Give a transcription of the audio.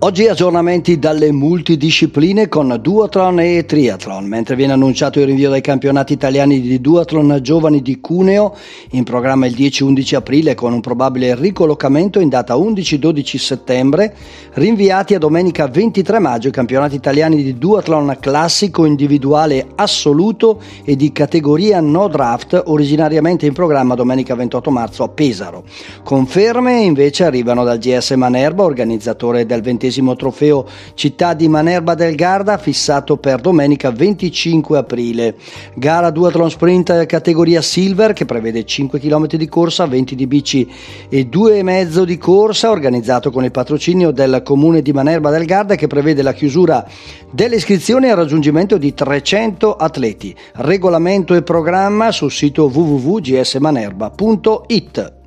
Oggi aggiornamenti dalle multidiscipline con duathlon e triathlon, mentre viene annunciato il rinvio dei campionati italiani di duathlon giovani di Cuneo in programma il 10-11 aprile con un probabile ricollocamento in data 11-12 settembre, rinviati a domenica 23 maggio i campionati italiani di duathlon classico individuale assoluto e di categoria no draft originariamente in programma domenica 28 marzo a Pesaro. Conferme invece arrivano dal GS Manerba, organizzatore del 20 ventesimo trofeo Città di Manerba del Garda fissato per domenica 25 aprile. Gara duathlon sprint categoria silver che prevede 5 km di corsa, 20 di bici e 2,5 di corsa organizzato con il patrocinio del comune di Manerba del Garda che prevede la chiusura delle iscrizioni al raggiungimento di 300 atleti. Regolamento e programma sul sito www.gsmanerba.it.